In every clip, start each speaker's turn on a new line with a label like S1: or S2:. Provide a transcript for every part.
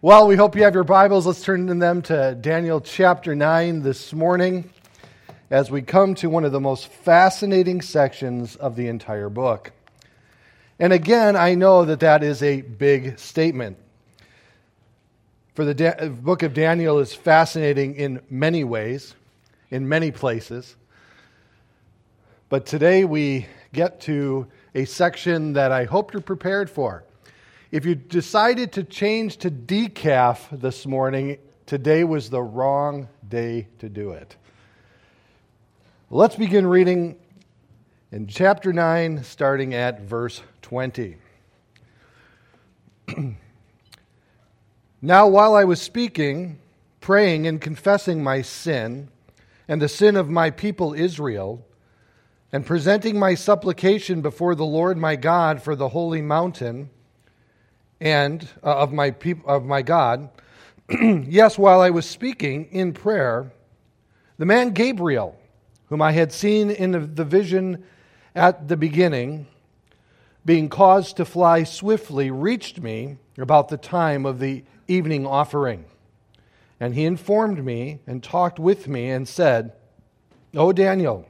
S1: Well, we hope you have your Bibles. Let's turn in them to Daniel chapter 9 this morning as we come to one of the most fascinating sections of the entire book. And again, I know that that is a big statement. For the da- book of Daniel is fascinating in many ways, in many places. But today we get to a section that I hope you're prepared for. If you decided to change to decaf this morning, today was the wrong day to do it. Let's begin reading in chapter 9, starting at verse 20. now, while I was speaking, praying, and confessing my sin and the sin of my people Israel, and presenting my supplication before the Lord my God for the holy mountain, and uh, of my peop- of my God. yes, while I was speaking in prayer, the man Gabriel, whom I had seen in the vision at the beginning, being caused to fly swiftly, reached me about the time of the evening offering. And he informed me and talked with me and said, O Daniel,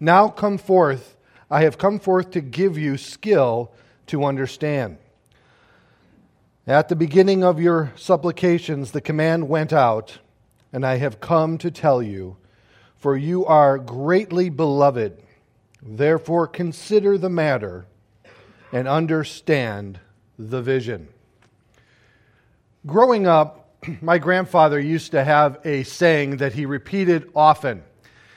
S1: now come forth. I have come forth to give you skill to understand. At the beginning of your supplications, the command went out, and I have come to tell you, for you are greatly beloved. Therefore, consider the matter and understand the vision. Growing up, my grandfather used to have a saying that he repeated often.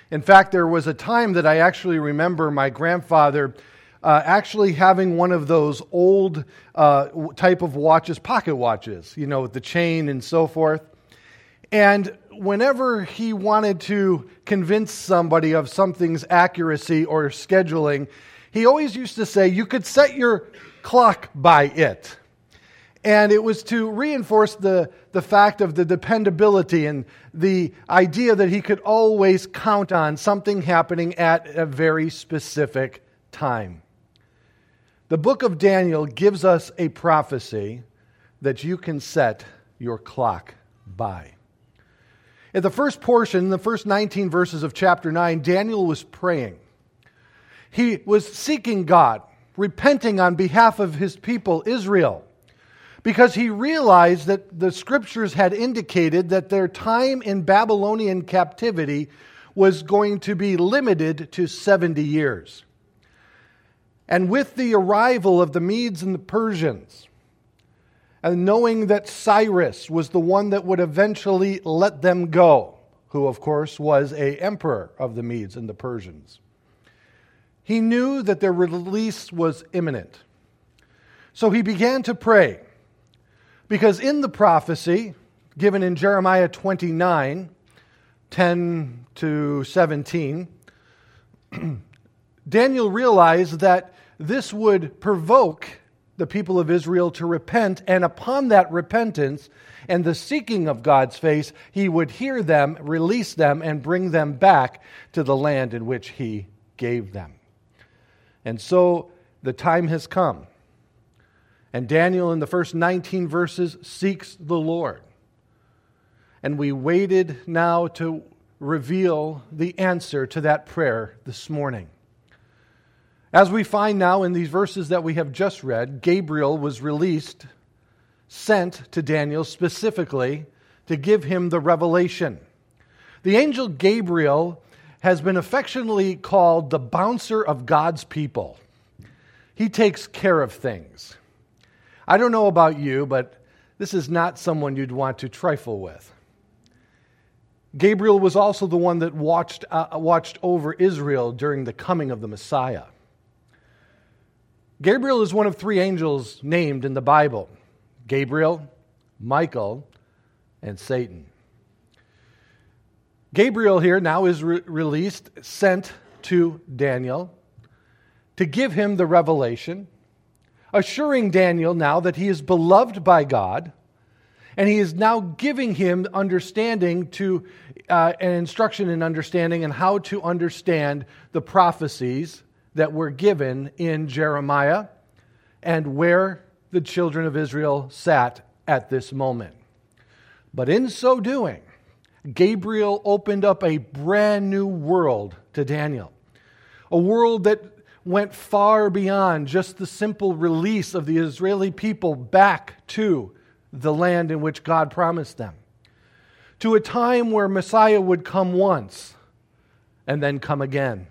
S1: In fact, there was a time that I actually remember my grandfather uh, actually having one of those old uh, type of watches, pocket watches, you know, with the chain and so forth. And whenever he wanted to convince somebody of something's accuracy or scheduling, he always used to say, You could set your clock by it. And it was to reinforce the, the fact of the dependability and the idea that he could always count on something happening at a very specific time. The book of Daniel gives us a prophecy that you can set your clock by. In the first portion, the first 19 verses of chapter 9, Daniel was praying. He was seeking God, repenting on behalf of his people, Israel, because he realized that the scriptures had indicated that their time in Babylonian captivity was going to be limited to 70 years. And with the arrival of the Medes and the Persians, and knowing that Cyrus was the one that would eventually let them go, who of course was a emperor of the Medes and the Persians. He knew that their release was imminent. So he began to pray. Because in the prophecy given in Jeremiah 29 10 to 17, Daniel realized that this would provoke the people of Israel to repent, and upon that repentance and the seeking of God's face, he would hear them, release them, and bring them back to the land in which he gave them. And so the time has come. And Daniel, in the first 19 verses, seeks the Lord. And we waited now to reveal the answer to that prayer this morning. As we find now in these verses that we have just read, Gabriel was released, sent to Daniel specifically to give him the revelation. The angel Gabriel has been affectionately called the bouncer of God's people. He takes care of things. I don't know about you, but this is not someone you'd want to trifle with. Gabriel was also the one that watched, uh, watched over Israel during the coming of the Messiah. Gabriel is one of three angels named in the Bible Gabriel, Michael, and Satan. Gabriel here now is re- released, sent to Daniel to give him the revelation, assuring Daniel now that he is beloved by God, and he is now giving him understanding to uh, an instruction in understanding and how to understand the prophecies that were given in Jeremiah and where the children of Israel sat at this moment. But in so doing, Gabriel opened up a brand new world to Daniel, a world that went far beyond just the simple release of the Israeli people back to the land in which God promised them, to a time where Messiah would come once and then come again.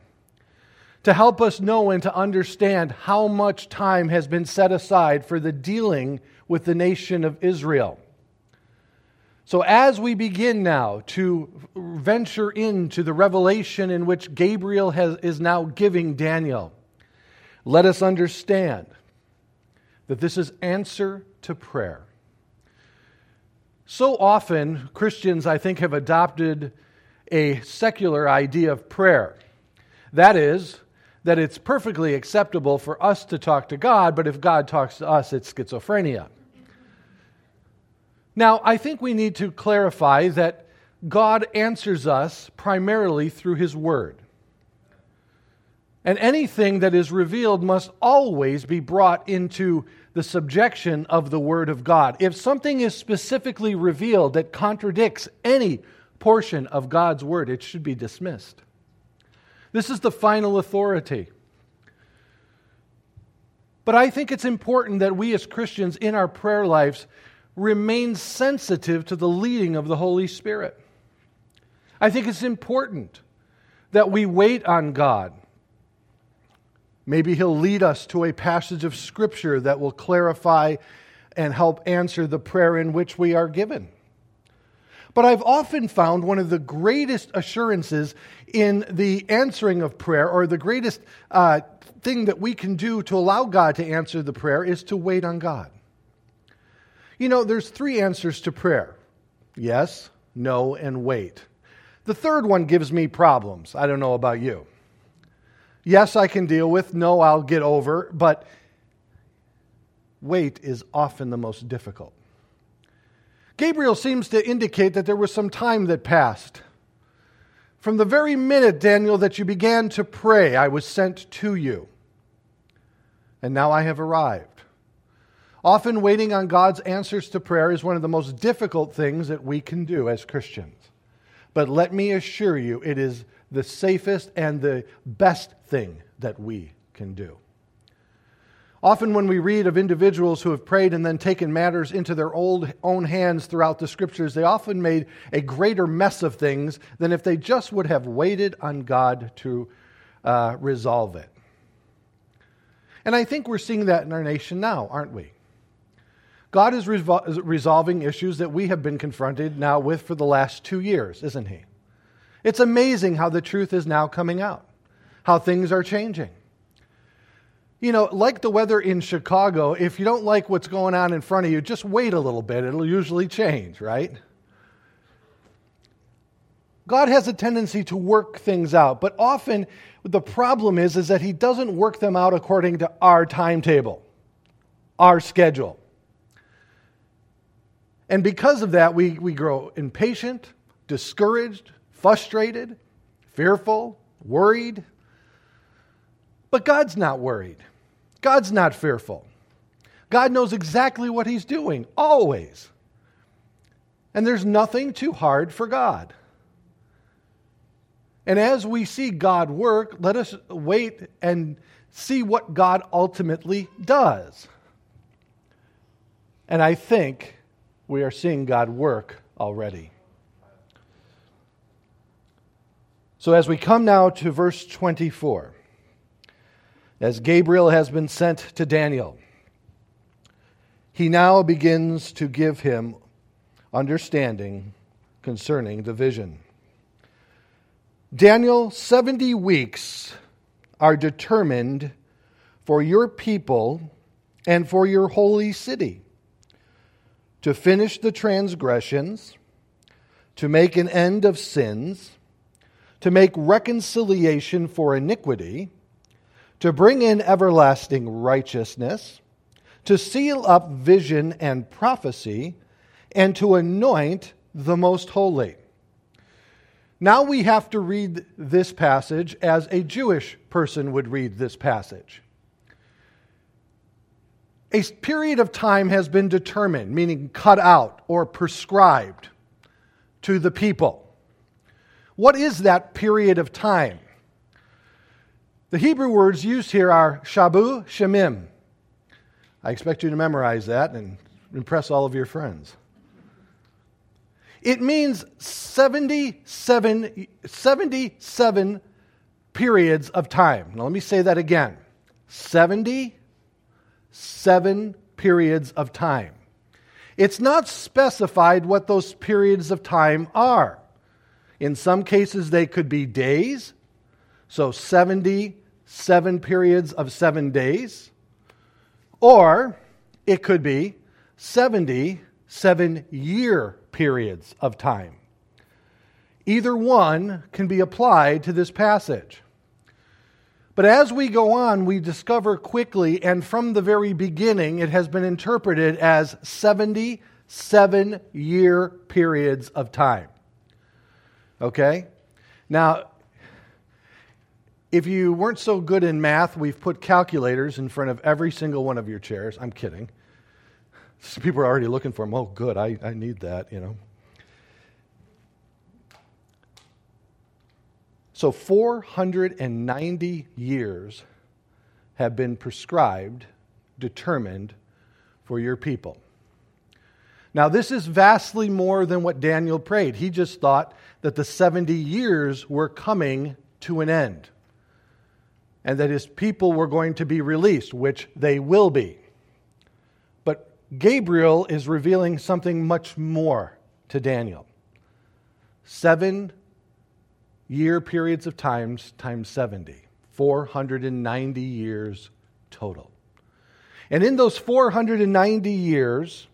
S1: To help us know and to understand how much time has been set aside for the dealing with the nation of Israel. So, as we begin now to venture into the revelation in which Gabriel has, is now giving Daniel, let us understand that this is answer to prayer. So often, Christians, I think, have adopted a secular idea of prayer. That is, that it's perfectly acceptable for us to talk to God, but if God talks to us, it's schizophrenia. Now, I think we need to clarify that God answers us primarily through His Word. And anything that is revealed must always be brought into the subjection of the Word of God. If something is specifically revealed that contradicts any portion of God's Word, it should be dismissed. This is the final authority. But I think it's important that we as Christians in our prayer lives remain sensitive to the leading of the Holy Spirit. I think it's important that we wait on God Maybe He'll lead us to a passage of Scripture that will clarify and help answer the prayer in which we are given. But I've often found one of the greatest assurances in the answering of prayer, or the greatest uh, thing that we can do to allow God to answer the prayer, is to wait on God. You know, there's three answers to prayer yes, no, and wait. The third one gives me problems. I don't know about you yes, I can deal with, no, I'll get over, but wait is often the most difficult. Gabriel seems to indicate that there was some time that passed. From the very minute, Daniel, that you began to pray, I was sent to you. And now I have arrived. Often, waiting on God's answers to prayer is one of the most difficult things that we can do as Christians. But let me assure you, it is the safest and the best thing that we can do. Often, when we read of individuals who have prayed and then taken matters into their old, own hands throughout the scriptures, they often made a greater mess of things than if they just would have waited on God to uh, resolve it. And I think we're seeing that in our nation now, aren't we? God is resolving issues that we have been confronted now with for the last two years, isn't He? It's amazing how the truth is now coming out, how things are changing. You know, like the weather in Chicago, if you don't like what's going on in front of you, just wait a little bit. It'll usually change, right? God has a tendency to work things out, but often the problem is, is that He doesn't work them out according to our timetable, our schedule. And because of that, we, we grow impatient, discouraged, frustrated, fearful, worried. But God's not worried. God's not fearful. God knows exactly what He's doing, always. And there's nothing too hard for God. And as we see God work, let us wait and see what God ultimately does. And I think we are seeing God work already. So, as we come now to verse 24, as Gabriel has been sent to Daniel, he now begins to give him understanding concerning the vision. Daniel, 70 weeks are determined for your people and for your holy city to finish the transgressions, to make an end of sins to make reconciliation for iniquity, to bring in everlasting righteousness, to seal up vision and prophecy, and to anoint the most holy. Now we have to read this passage as a Jewish person would read this passage. a period of time has been determined, meaning cut out or prescribed to the people. What is that period of time? The Hebrew words used here are shabu, shemim. I expect you to memorize that and impress all of your friends. It means 77, 77 periods of time. Now, let me say that again 77 periods of time. It's not specified what those periods of time are. In some cases, they could be days, so 77 periods of seven days, or it could be 77 year periods of time. Either one can be applied to this passage. But as we go on, we discover quickly, and from the very beginning, it has been interpreted as 77 year periods of time. Okay? Now, if you weren't so good in math, we've put calculators in front of every single one of your chairs. I'm kidding. People are already looking for them. Oh, good. I, I need that, you know. So 490 years have been prescribed, determined for your people. Now, this is vastly more than what Daniel prayed. He just thought that the 70 years were coming to an end and that his people were going to be released, which they will be. But Gabriel is revealing something much more to Daniel. Seven year periods of times times 70, 490 years total. And in those 490 years,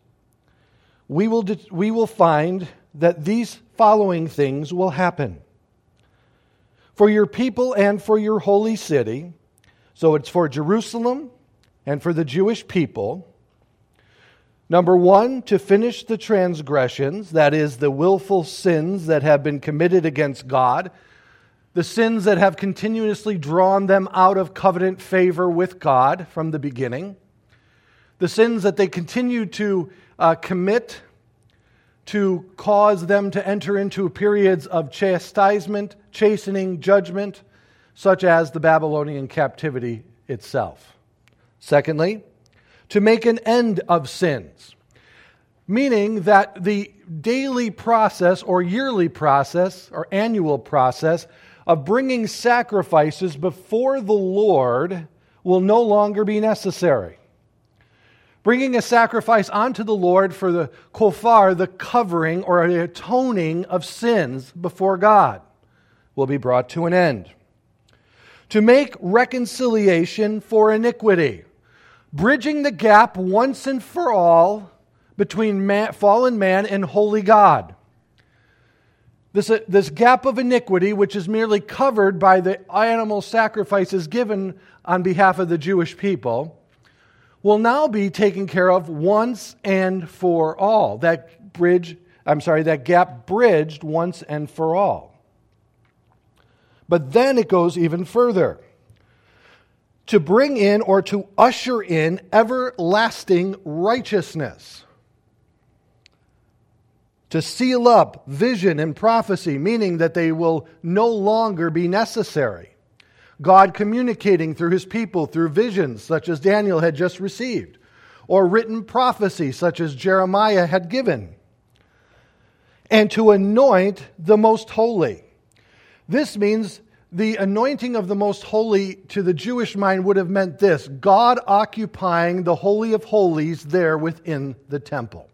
S1: we will, we will find that these following things will happen. For your people and for your holy city, so it's for Jerusalem and for the Jewish people. Number one, to finish the transgressions, that is, the willful sins that have been committed against God the sins that have continuously drawn them out of covenant favor with God from the beginning, the sins that they continue to uh, commit to cause them to enter into periods of chastisement, chastening, judgment, such as the Babylonian captivity itself. Secondly, to make an end of sins, meaning that the daily process or yearly process or annual process of bringing sacrifices before the Lord will no longer be necessary. Bringing a sacrifice unto the Lord for the kofar, the covering or the atoning of sins before God, will be brought to an end. To make reconciliation for iniquity, bridging the gap once and for all between man, fallen man and holy God this, uh, this gap of iniquity, which is merely covered by the animal sacrifices given on behalf of the Jewish people, will now be taken care of once and for all. That bridge, I'm sorry, that gap bridged once and for all. But then it goes even further to bring in or to usher in everlasting righteousness to seal up vision and prophecy, meaning that they will no longer be necessary. God communicating through his people through visions, such as Daniel had just received, or written prophecy, such as Jeremiah had given, and to anoint the most holy. This means the anointing of the most holy to the Jewish mind would have meant this God occupying the Holy of Holies there within the temple.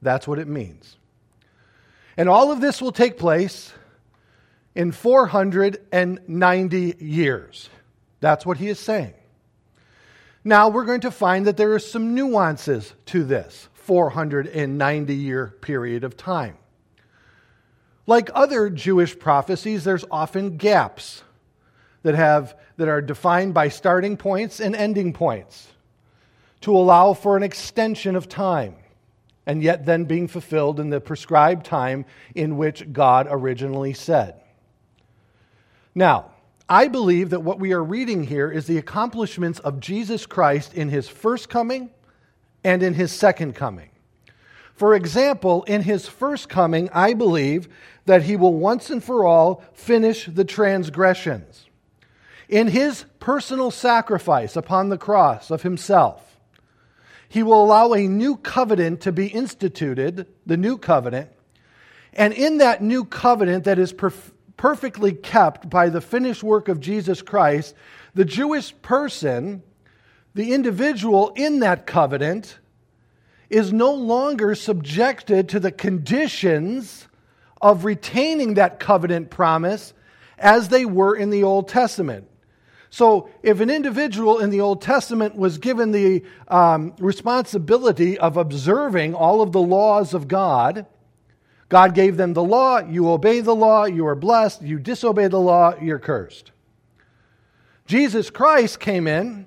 S1: That's what it means. And all of this will take place in 490 years. That's what he is saying. Now we're going to find that there are some nuances to this 490 year period of time. Like other Jewish prophecies, there's often gaps that, have, that are defined by starting points and ending points to allow for an extension of time and yet then being fulfilled in the prescribed time in which God originally said. Now, I believe that what we are reading here is the accomplishments of Jesus Christ in his first coming and in his second coming. For example, in his first coming, I believe that he will once and for all finish the transgressions. In his personal sacrifice upon the cross of himself, he will allow a new covenant to be instituted, the new covenant. And in that new covenant that is perfectly kept by the finished work of Jesus Christ, the Jewish person, the individual in that covenant, is no longer subjected to the conditions of retaining that covenant promise as they were in the Old Testament. So, if an individual in the Old Testament was given the um, responsibility of observing all of the laws of God, God gave them the law, you obey the law, you are blessed, you disobey the law, you're cursed. Jesus Christ came in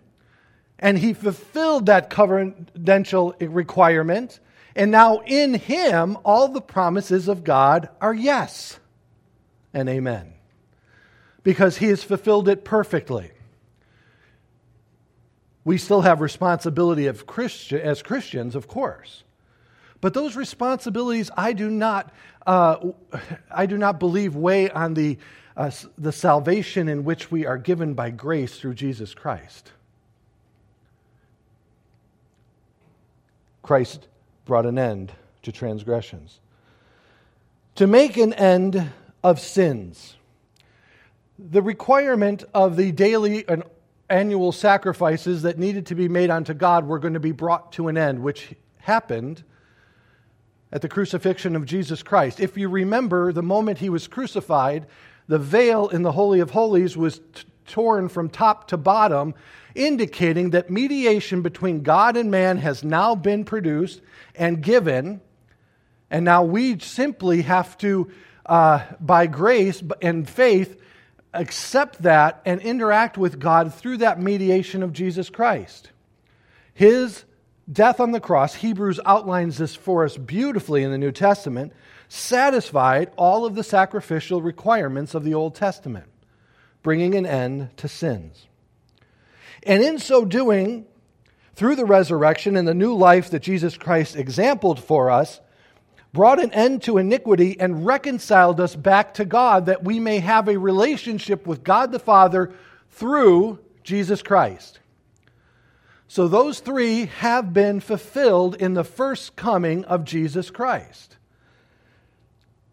S1: and he fulfilled that covenantal requirement, and now in him, all the promises of God are yes and amen because he has fulfilled it perfectly. We still have responsibility of Christian, as Christians, of course. But those responsibilities, I do not, uh, I do not believe weigh on the, uh, the salvation in which we are given by grace through Jesus Christ. Christ brought an end to transgressions. To make an end of sins. The requirement of the daily and annual sacrifices that needed to be made unto God were going to be brought to an end, which happened at the crucifixion of Jesus Christ. If you remember, the moment he was crucified, the veil in the Holy of Holies was t- torn from top to bottom, indicating that mediation between God and man has now been produced and given. And now we simply have to, uh, by grace and faith, accept that and interact with God through that mediation of Jesus Christ. His death on the cross, Hebrews outlines this for us beautifully in the New Testament, satisfied all of the sacrificial requirements of the Old Testament, bringing an end to sins. And in so doing, through the resurrection and the new life that Jesus Christ exampled for us, brought an end to iniquity and reconciled us back to God that we may have a relationship with God the Father through Jesus Christ. So those three have been fulfilled in the first coming of Jesus Christ.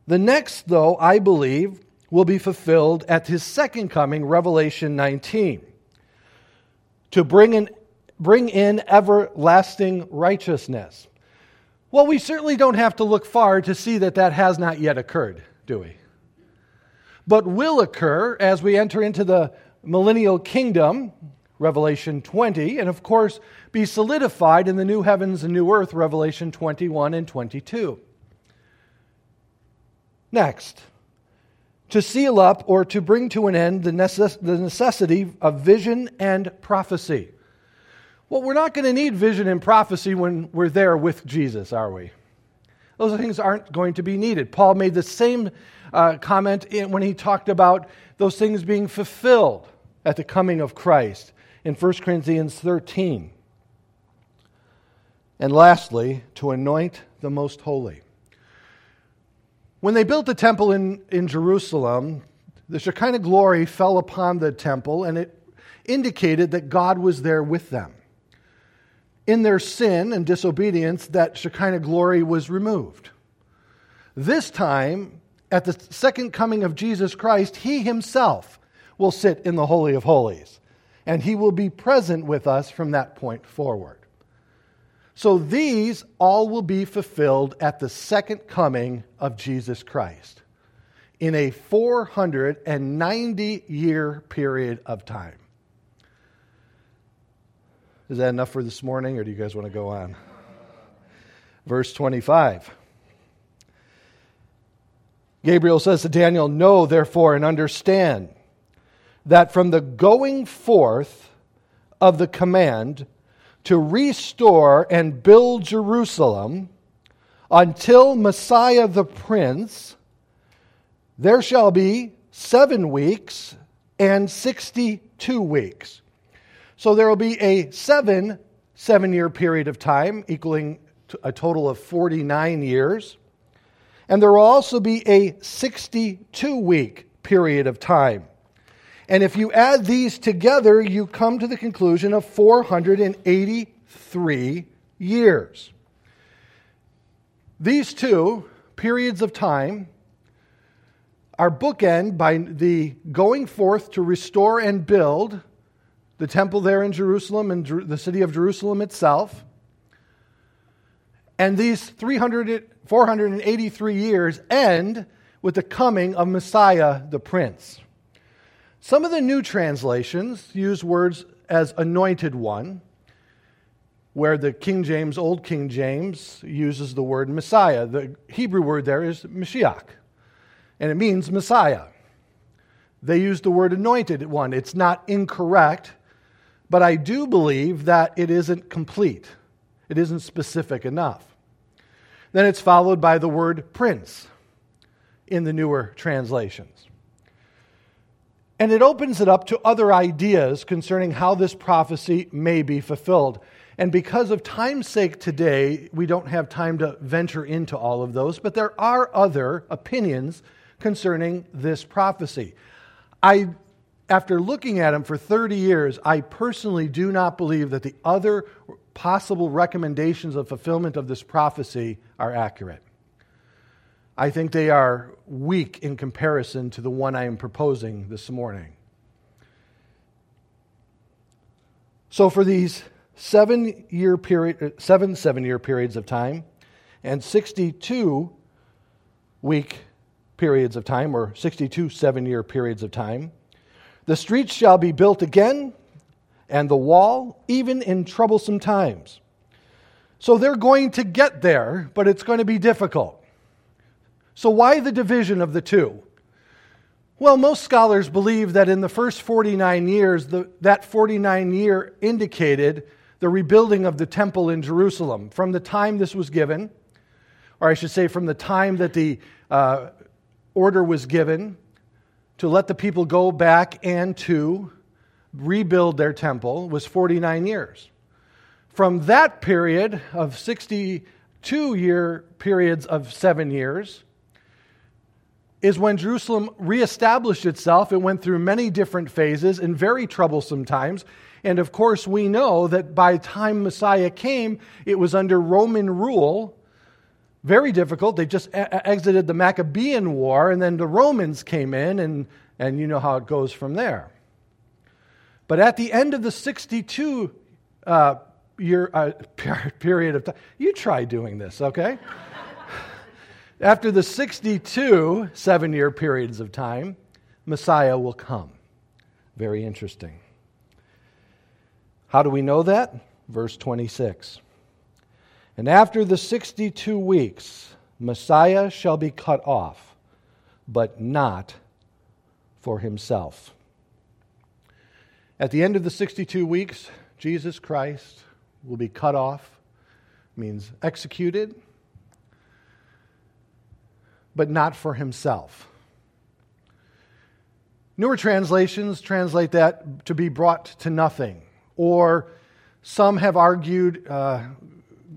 S1: The next, though, I believe, will be fulfilled at his second coming, Revelation 19, to bring in, bring in everlasting righteousness. Well, we certainly don't have to look far to see that that has not yet occurred, do we? But will occur as we enter into the millennial kingdom, Revelation 20, and of course be solidified in the new heavens and new earth, Revelation 21 and 22. Next, to seal up or to bring to an end the, necessity of vision and prophecy. Well, we're not going to need vision and prophecy when we're there with Jesus, are we? Those things aren't going to be needed. Paul made the same uh, comment in, when he talked about those things being fulfilled at the coming of Christ in 1 Corinthians 13. And lastly, to anoint the most holy. When they built the temple in, in Jerusalem, the Shekinah glory fell upon the temple and it indicated that God was there with them in their sin and disobedience, that Shekinah glory was removed. This time, at the second coming of Jesus Christ, he himself will sit in the Holy of Holies, and he will be present with us from that point forward. So these all will be fulfilled at the second coming of Jesus Christ in a 490 year period of time. Is that enough for this morning, or do you guys want to go on? Verse 25. Gabriel says to Daniel, Know therefore and understand that from the going forth of the command to restore and build Jerusalem until Messiah the Prince, there shall be seven weeks and 62 weeks. So there will be a seven seven year period of time, equaling a total of 49 years. And there will also be a 62 week period of time. And if you add these together, you come to the conclusion of 483 years. These two periods of time are bookend by the going forth to restore and build the temple there in Jerusalem and the city of Jerusalem itself. And these 300, 483 years end with the coming of Messiah the Prince. Some of the new translations use words as anointed one, where the King James, Old King James, uses the word Messiah. The Hebrew word there is Mashiach, and it means Messiah. They use the word anointed one. It's not incorrect but I do believe that it isn't complete, it isn't specific enough. Then it's followed by the word prince in the newer translations. And it opens it up to other ideas concerning how this prophecy may be fulfilled. And because of time's sake today, we don't have time to venture into all of those, but there are other opinions concerning this prophecy. I after looking at him for 30 years, I personally do not believe that the other possible recommendations of fulfillment of this prophecy are accurate. I think they are weak in comparison to the one I am proposing this morning. So, for these seven year period, uh, seven seven year periods of time, and 62 week periods of time, or 62 seven year periods of time, the streets shall be built again, and the wall, even in troublesome times. So they're going to get there, but it's going to be difficult. So, why the division of the two? Well, most scholars believe that in the first 49 years, the, that 49 year indicated the rebuilding of the temple in Jerusalem. From the time this was given, or I should say, from the time that the uh, order was given to let the people go back and to rebuild their temple was 49 years. From that period of 62 year periods of seven years is when Jerusalem reestablished itself. It went through many different phases in very troublesome times. And of course, we know that by the time Messiah came, it was under Roman rule very difficult. They just a- exited the Maccabean War, and then the Romans came in, and, and you know how it goes from there. But at the end of the 62 uh, year uh, period of time, you try doing this, okay? After the 62 seven year periods of time, Messiah will come. Very interesting. How do we know that? Verse 26. And after the 62 weeks, Messiah shall be cut off, but not for himself. At the end of the 62 weeks, Jesus Christ will be cut off, means executed, but not for himself. Newer translations translate that to be brought to nothing, or some have argued uh,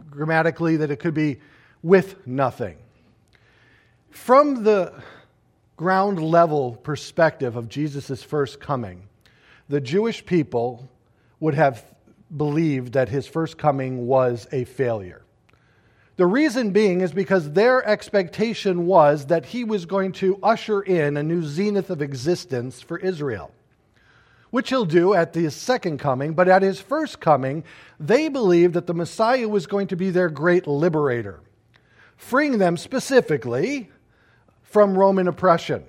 S1: grammatically that it could be with nothing. From the ground level perspective of Jesus' first coming, the Jewish people would have believed that his first coming was a failure. The reason being is because their expectation was that he was going to usher in a new zenith of existence for Israel which he'll do at the second coming, but at his first coming, they believed that the Messiah was going to be their great liberator, freeing them specifically from Roman oppression.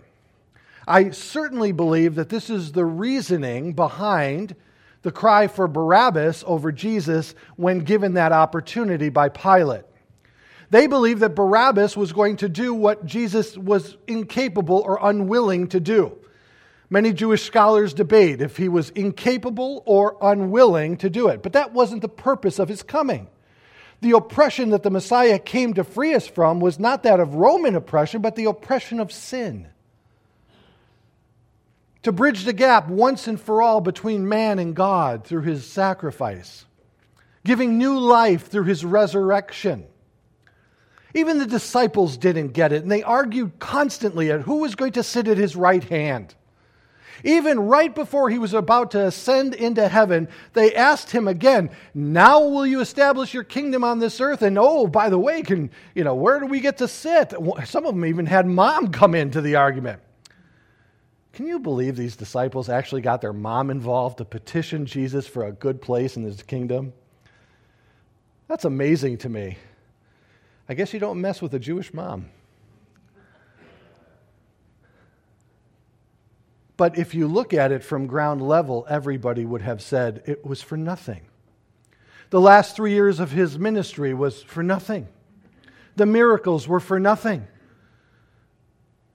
S1: I certainly believe that this is the reasoning behind the cry for Barabbas over Jesus when given that opportunity by Pilate. They believed that Barabbas was going to do what Jesus was incapable or unwilling to do. Many Jewish scholars debate if he was incapable or unwilling to do it, but that wasn't the purpose of his coming. The oppression that the Messiah came to free us from was not that of Roman oppression, but the oppression of sin. to bridge the gap once and for all between man and God through his sacrifice, giving new life through his resurrection. Even the disciples didn't get it, and they argued constantly at who was going to sit at his right hand. Even right before he was about to ascend into heaven, they asked him again, Now will you establish your kingdom on this earth? And oh, by the way, can, you know, where do we get to sit? Some of them even had mom come into the argument. Can you believe these disciples actually got their mom involved to petition Jesus for a good place in his kingdom? That's amazing to me. I guess you don't mess with a Jewish mom. But if you look at it from ground level, everybody would have said it was for nothing. The last three years of his ministry was for nothing. The miracles were for nothing.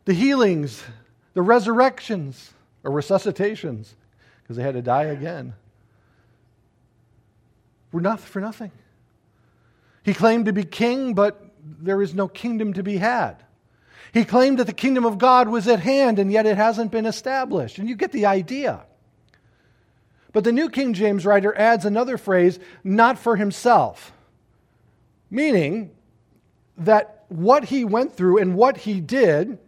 S1: The healings, the resurrections, or resuscitations, because they had to die again, were not for nothing. He claimed to be king, but there is no kingdom to be had. He claimed that the kingdom of God was at hand, and yet it hasn't been established. And you get the idea. But the New King James writer adds another phrase, not for himself, meaning that what he went through and what he did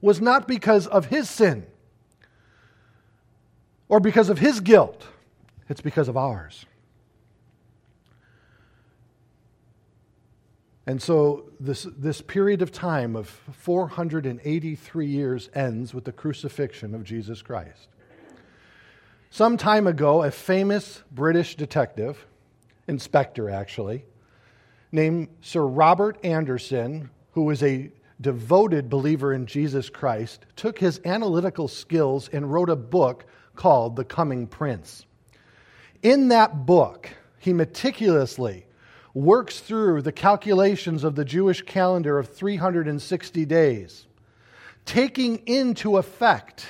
S1: was not because of his sin or because of his guilt, it's because of ours. And so this, this period of time of 483 years ends with the crucifixion of Jesus Christ. Some time ago, a famous British detective, inspector actually, named Sir Robert Anderson, who was a devoted believer in Jesus Christ, took his analytical skills and wrote a book called The Coming Prince. In that book, he meticulously works through the calculations of the Jewish calendar of 360 days, taking into effect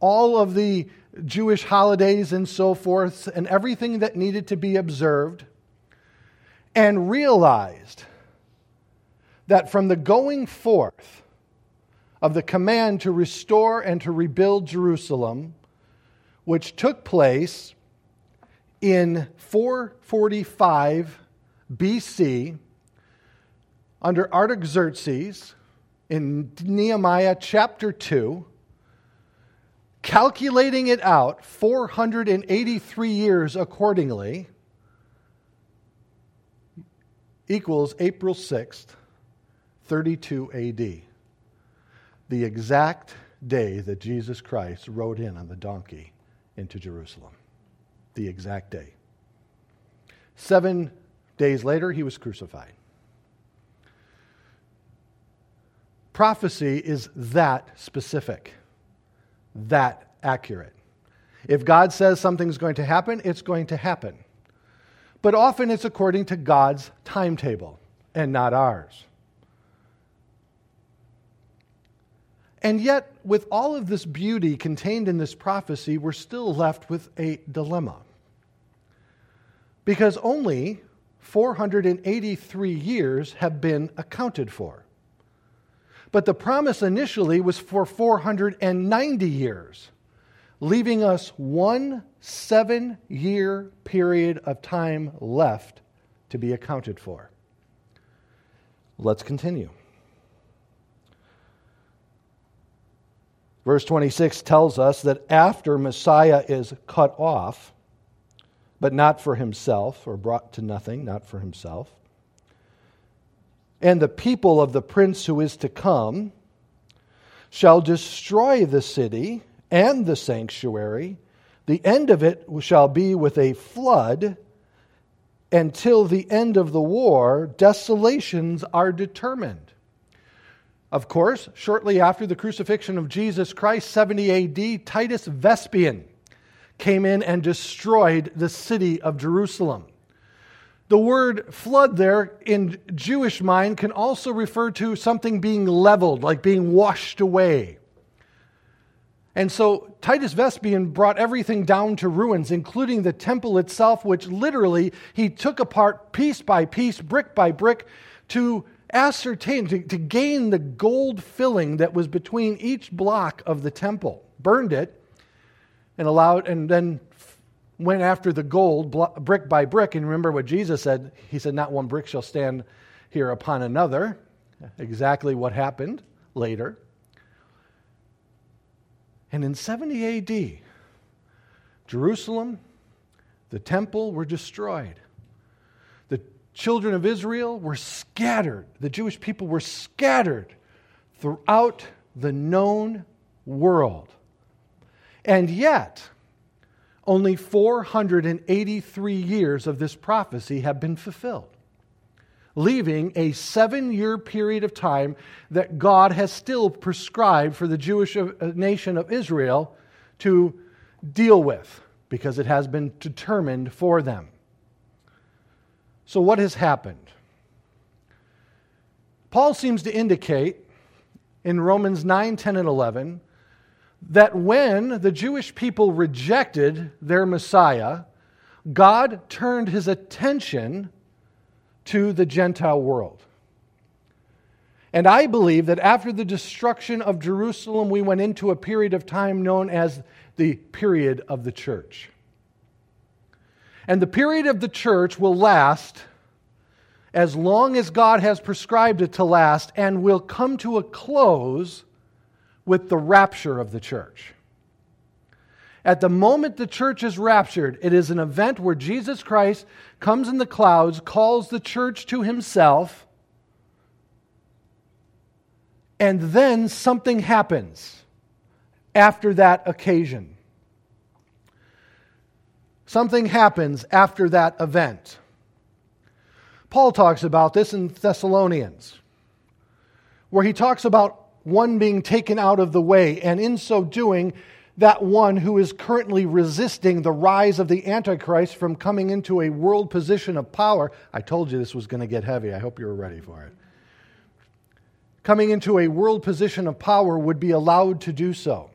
S1: all of the Jewish holidays and so forth, and everything that needed to be observed, and realized that from the going forth of the command to restore and to rebuild Jerusalem, which took place in 445 BC under Artaxerxes in Nehemiah chapter 2, calculating it out 483 years accordingly, equals April 6th, 32 AD. The exact day that Jesus Christ rode in on the donkey into Jerusalem the exact day. Seven days later, he was crucified. Prophecy is that specific, that accurate. If God says something's going to happen, it's going to happen. But often it's according to God's timetable and not ours. And yet, with all of this beauty contained in this prophecy, we're still left with a dilemma. Because only 483 years have been accounted for. But the promise initially was for 490 years, leaving us one seven year period of time left to be accounted for. Let's continue. Verse 26 tells us that after Messiah is cut off, but not for himself, or brought to nothing, not for himself, and the people of the prince who is to come shall destroy the city and the sanctuary. The end of it shall be with a flood. Until the end of the war, desolations are determined. Of course, shortly after the crucifixion of Jesus Christ, 70 AD, Titus Vespasian came in and destroyed the city of Jerusalem. The word flood there in Jewish mind can also refer to something being leveled, like being washed away. And so Titus Vespasian brought everything down to ruins, including the temple itself, which literally he took apart piece by piece, brick by brick, to ascertain, to, to gain the gold filling that was between each block of the temple, burned it, and allowed, and then went after the gold brick by brick. And remember what Jesus said? He said, Not one brick shall stand here upon another. Exactly what happened later. And in 70 AD, Jerusalem, the temple were destroyed. Children of Israel were scattered. The Jewish people were scattered throughout the known world. And yet, only 483 years of this prophecy have been fulfilled, leaving a seven year period of time that God has still prescribed for the Jewish uh, nation of Israel to deal with because it has been determined for them. So, what has happened? Paul seems to indicate in Romans 9, 10, and 11 that when the Jewish people rejected their Messiah, God turned his attention to the Gentile world. And I believe that after the destruction of Jerusalem, we went into a period of time known as the period of the church. And the period of the church will last as long as God has prescribed it to last and will come to a close with the rapture of the church. At the moment the church is raptured, it is an event where Jesus Christ comes in the clouds, calls the church to himself, and then something happens after that occasion. Something happens after that event. Paul talks about this in Thessalonians, where he talks about one being taken out of the way, and in so doing, that one who is currently resisting the rise of the Antichrist from coming into a world position of power. I told you this was going to get heavy. I hope you were ready for it. Coming into a world position of power would be allowed to do so.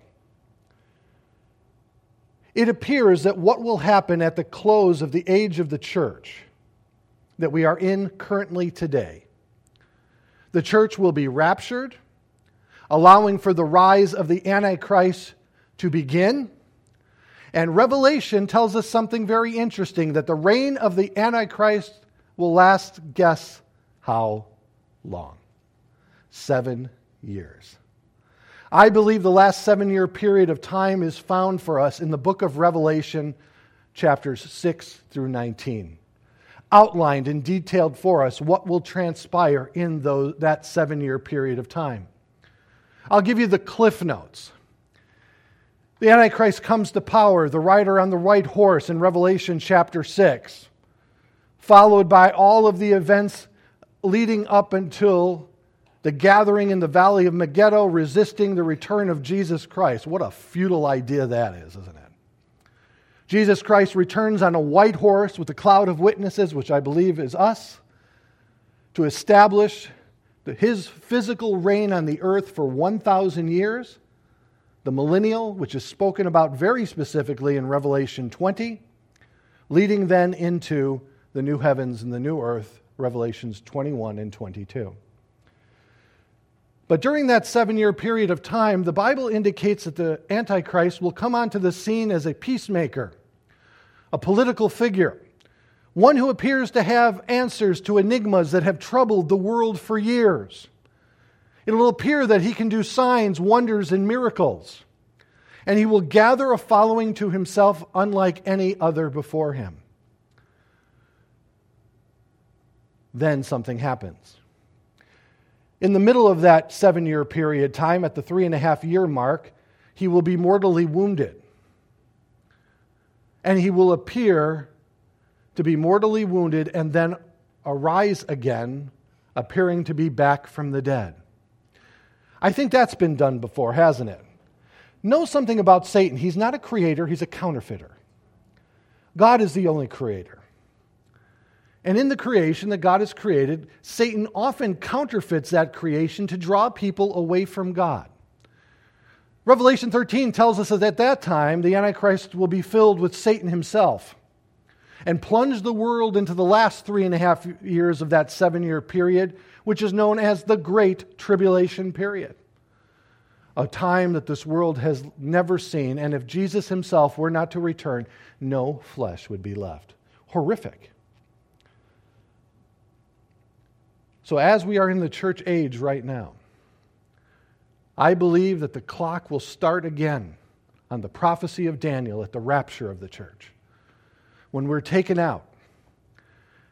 S1: It appears that what will happen at the close of the age of the church that we are in currently today, the church will be raptured allowing for the rise of the Antichrist to begin. And Revelation tells us something very interesting that the reign of the Antichrist will last, guess how long? Seven years. I believe the last seven year period of time is found for us in the book of Revelation, chapters 6 through 19. Outlined and detailed for us what will transpire in those, that seven year period of time. I'll give you the cliff notes. The Antichrist comes to power, the rider on the white horse in Revelation chapter 6, followed by all of the events leading up until the gathering in the valley of Megiddo, resisting the return of Jesus Christ. What a futile idea that is, isn't it? Jesus Christ returns on a white horse with a cloud of witnesses, which I believe is us, to establish his physical reign on the earth for 1,000 years, the millennial, which is spoken about very specifically in Revelation 20, leading then into the new heavens and the new earth, Revelations 21 and 22. But during that seven year period of time, the Bible indicates that the Antichrist will come onto the scene as a peacemaker, a political figure one who appears to have answers to enigmas that have troubled the world for years. It will appear that he can do signs, wonders, and miracles. And he will gather a following to himself unlike any other before him. Then something happens. In the middle of that seven year period, time at the three and a half year mark, he will be mortally wounded. And he will appear to be mortally wounded and then arise again, appearing to be back from the dead. I think that's been done before, hasn't it? Know something about Satan. He's not a creator, he's a counterfeiter. God is the only creator. And in the creation that God has created, Satan often counterfeits that creation to draw people away from God. Revelation 13 tells us that at that time, the Antichrist will be filled with Satan himself and plunge the world into the last three and a half years of that seven year period, which is known as the Great Tribulation Period. A time that this world has never seen, and if Jesus himself were not to return, no flesh would be left. Horrific. So, as we are in the church age right now, I believe that the clock will start again on the prophecy of Daniel at the rapture of the church. When we're taken out,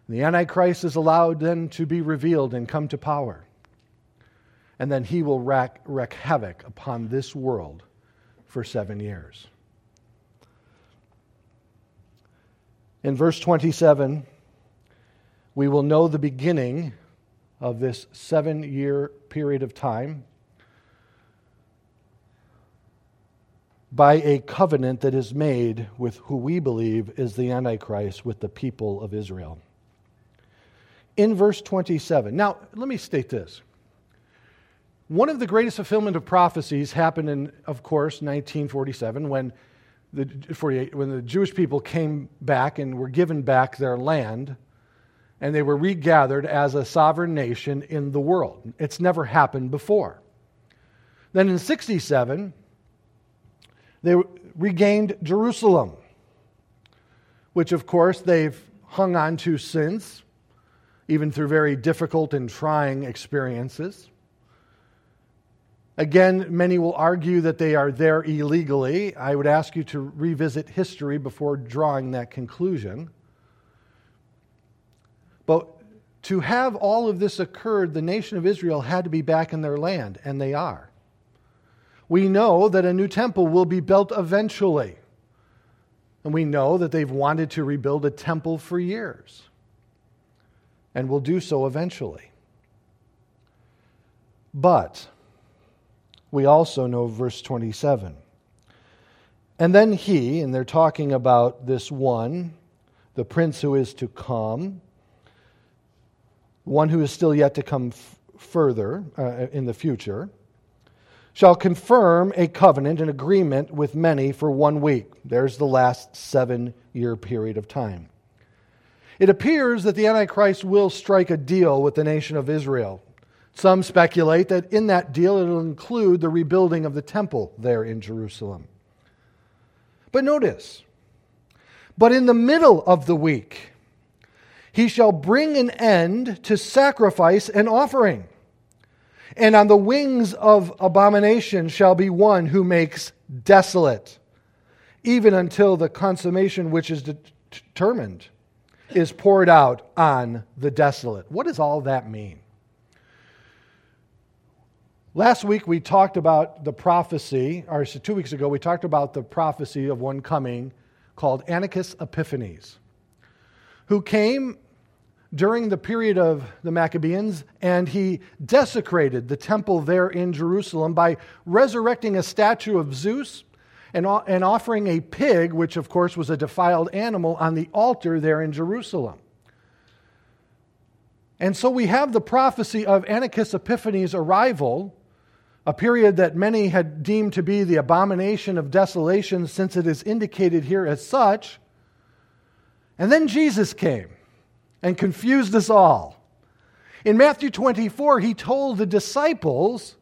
S1: the Antichrist is allowed then to be revealed and come to power. And then he will wreak, havoc upon this world for seven years. In verse 27, we will know the beginning of this seven year period of time by a covenant that is made with who we believe is the Antichrist with the people of Israel. In verse 27, now let me state this. One of the greatest fulfillment of prophecies happened in, of course, 1947 when the, 48, when the Jewish people came back and were given back their land and they were regathered as a sovereign nation in the world. It's never happened before. Then in 67, they regained Jerusalem, which of course they've hung on to since, even through very difficult and trying experiences. Again, many will argue that they are there illegally. I would ask you to revisit history before drawing that conclusion. But to have all of this occurred, the nation of Israel had to be back in their land, and they are we know that a new temple will be built eventually. And we know that they've wanted to rebuild a temple for years and will do so eventually. But we also know verse 27. And then he, and they're talking about this one, the prince who is to come, one who is still yet to come f- further uh, in the future shall confirm a covenant, an agreement with many for one week. There's the last seven year period of time. It appears that the Antichrist will strike a deal with the nation of Israel. Some speculate that in that deal it will include the rebuilding of the temple there in Jerusalem. But notice, but in the middle of the week, he shall bring an end to sacrifice and offering and on the wings of abomination shall be one who makes desolate, even until the consummation which is determined is poured out on the desolate. What does all that mean? Last week we talked about the prophecy, or two weeks ago we talked about the prophecy of one coming called Antiochus Epiphanes, who came during the period of the Maccabees, and he desecrated the temple there in Jerusalem by resurrecting a statue of Zeus and, and offering a pig, which of course was a defiled animal, on the altar there in Jerusalem. And so we have the prophecy of Antiochus Epiphanes' arrival, a period that many had deemed to be the abomination of desolation, since it is indicated here as such. And then Jesus came and confused us all. In Matthew 24, he told the disciples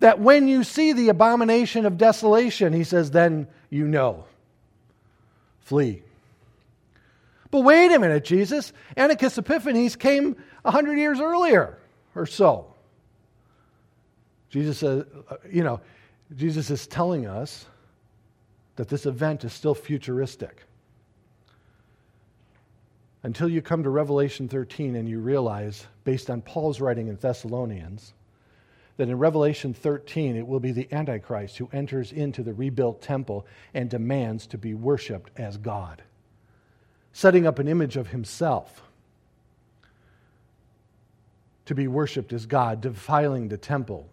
S1: that when you see the abomination of desolation, he says, then you know. Flee. But wait a minute, Jesus. Antiochus Epiphanes came 100 years earlier or so. Jesus says, uh, you know, Jesus is telling us that this event is still futuristic until you come to Revelation 13 and you realize, based on Paul's writing in Thessalonians, that in Revelation 13 it will be the Antichrist who enters into the rebuilt temple and demands to be worshiped as God, setting up an image of himself to be worshiped as God, defiling the temple,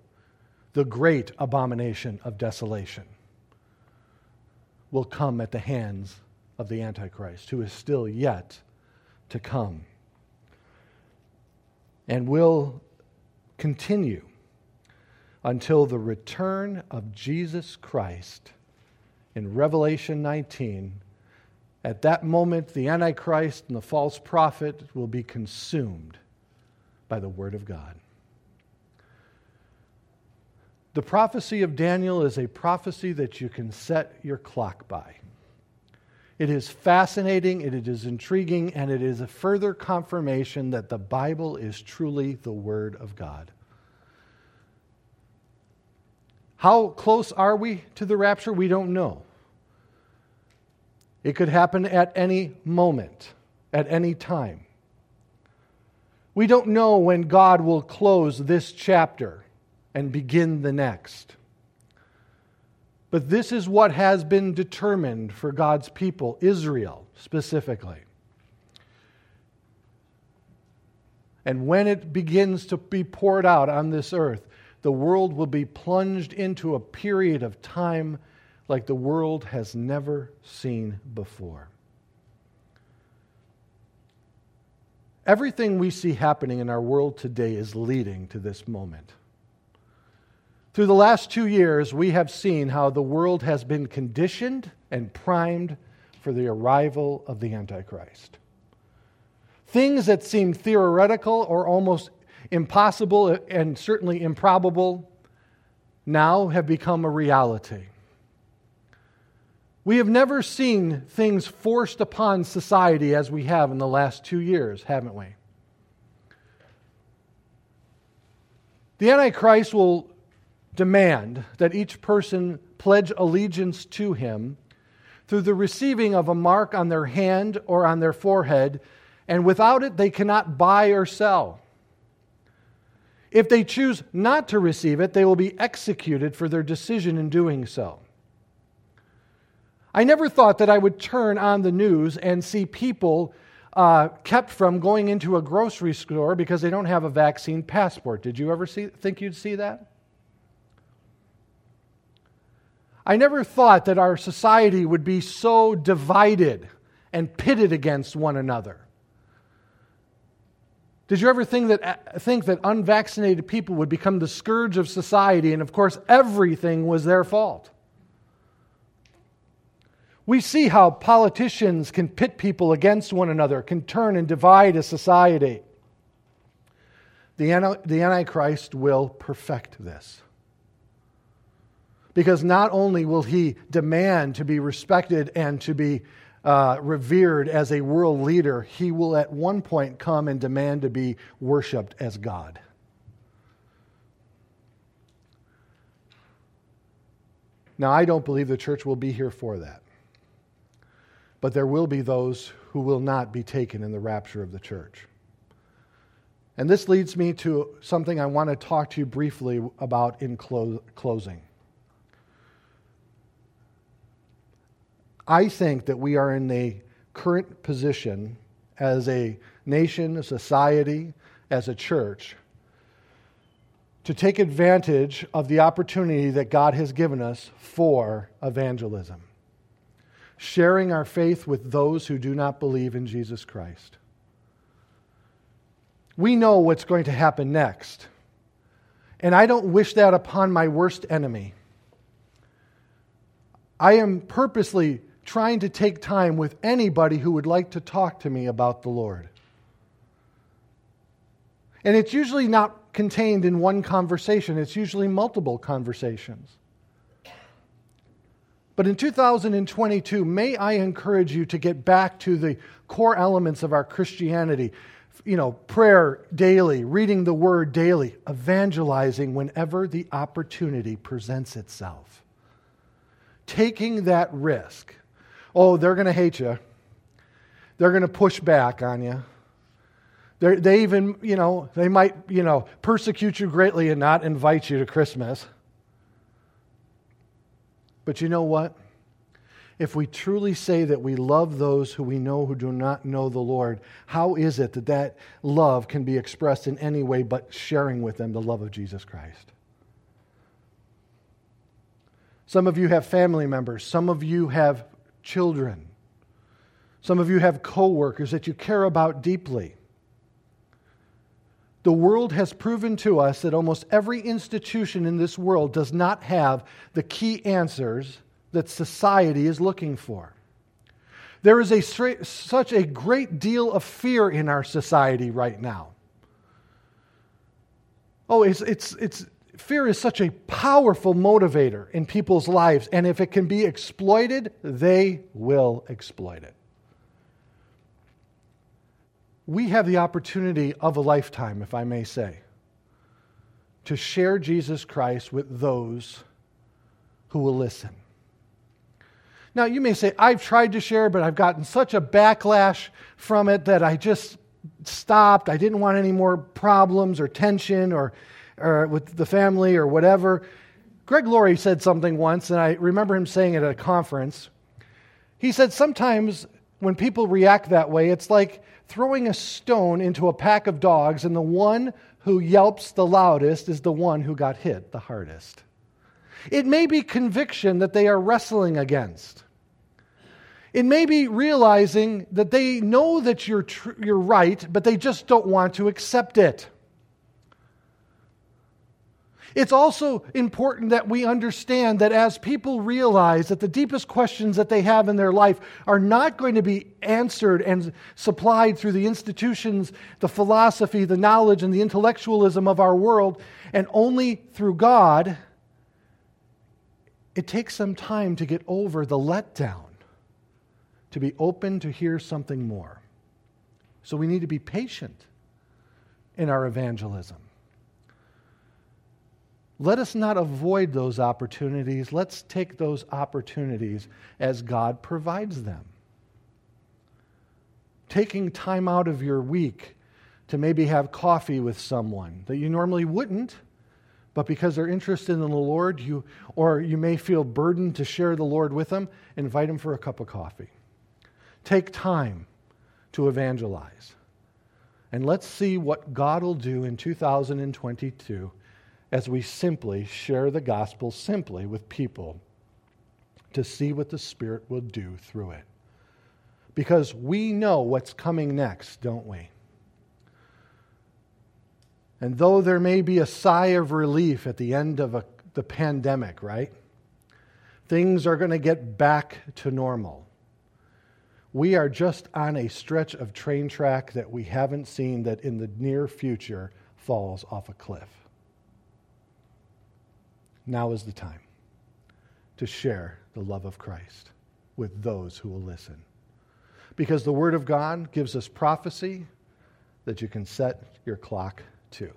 S1: the great abomination of desolation will come at the hands of the Antichrist, who is still yet to come and will continue until the return of Jesus Christ in Revelation 19 At that moment, the Antichrist and the false prophet will be consumed by the Word of God. The prophecy of Daniel is a prophecy that you can set your clock by. It is fascinating, it is intriguing, and it is a further confirmation that the Bible is truly the Word of God. How close are we to the rapture? We don't know. It could happen at any moment, at any time. We don't know when God will close this chapter and begin the next. But this is what has been determined for God's people, Israel specifically. And when it begins to be poured out on this earth, the world will be plunged into a period of time like the world has never seen before. Everything we see happening in our world today is leading to this moment. Through the last two years, we have seen how the world has been conditioned and primed for the arrival of the Antichrist. Things that seemed theoretical or almost impossible and certainly improbable now have become a reality. We have never seen things forced upon society as we have in the last two years, haven't we? The Antichrist will demand that each person pledge allegiance to him through the receiving of a mark on their hand or on their forehead, and without it, they cannot buy or sell. If they choose not to receive it, they will be executed for their decision in doing so. I never thought that I would turn on the news and see people uh, kept from going into a grocery store because they don't have a vaccine passport. Did you ever see, think you'd see that? I never thought that our society would be so divided and pitted against one another. Did you ever think that, uh, think that unvaccinated people would become the scourge of society and, of course, everything was their fault? We see how politicians can pit people against one another, can turn and divide a society. The Antichrist will perfect this. Because not only will he demand to be respected and to be uh, revered as a world leader, he will at one point come and demand to be worshiped as God. Now, I don't believe the church will be here for that. But there will be those who will not be taken in the rapture of the church. And this leads me to something I want to talk to you briefly about in clo- closing. I think that we are in the current position as a nation, a society, as a church to take advantage of the opportunity that God has given us for evangelism, sharing our faith with those who do not believe in Jesus Christ. We know what's going to happen next, and I don't wish that upon my worst enemy. I am purposely trying to take time with anybody who would like to talk to me about the Lord. And it's usually not contained in one conversation, it's usually multiple conversations. But in 2022, may I encourage you to get back to the core elements of our Christianity. You know, prayer daily, reading the word daily, evangelizing whenever the opportunity presents itself. Taking that risk oh, they're going to hate you. They're going to push back on you. They're, they even, you know, they might, you know, persecute you greatly and not invite you to Christmas. But you know what? If we truly say that we love those who we know who do not know the Lord, how is it that that love can be expressed in any way but sharing with them the love of Jesus Christ? Some of you have family members. Some of you have children. Some of you have coworkers that you care about deeply. The world has proven to us that almost every institution in this world does not have the key answers that society is looking for. There is a such a great deal of fear in our society right now. Oh, it's, it's, it's, fear is such a powerful motivator in people's lives, and if it can be exploited, they will exploit it. We have the opportunity of a lifetime, if I may say, to share Jesus Christ with those who will listen. Now, you may say, I've tried to share, but I've gotten such a backlash from it that I just stopped. I didn't want any more problems or tension or, or with the family or whatever. Greg Laurie said something once, and I remember him saying it at a conference. He said, Sometimes when people react that way, it's like throwing a stone into a pack of dogs, and the one who yelps the loudest is the one who got hit the hardest. It may be conviction that they are wrestling against. It may be realizing that they know that you're, tr- you're right, but they just don't want to accept it. It's also important that we understand that as people realize that the deepest questions that they have in their life are not going to be answered and supplied through the institutions, the philosophy, the knowledge, and the intellectualism of our world, and only through God, it takes some time to get over the letdown, to be open to hear something more. So we need to be patient in our evangelism. Let us not avoid those opportunities. Let's take those opportunities as God provides them. Taking time out of your week to maybe have coffee with someone that you normally wouldn't but because they're interested in the Lord, you, or you may feel burdened to share the Lord with them, invite them for a cup of coffee. Take time to evangelize. And let's see what God will do in 2022 as we simply share the gospel simply with people to see what the Spirit will do through it. Because we know what's coming next, don't we? And though there may be a sigh of relief at the end of a, the pandemic, right? Things are going to get back to normal. We are just on a stretch of train track that we haven't seen that in the near future falls off a cliff. Now is the time to share the love of Christ with those who will listen. Because the Word of God gives us prophecy that you can set your clock to.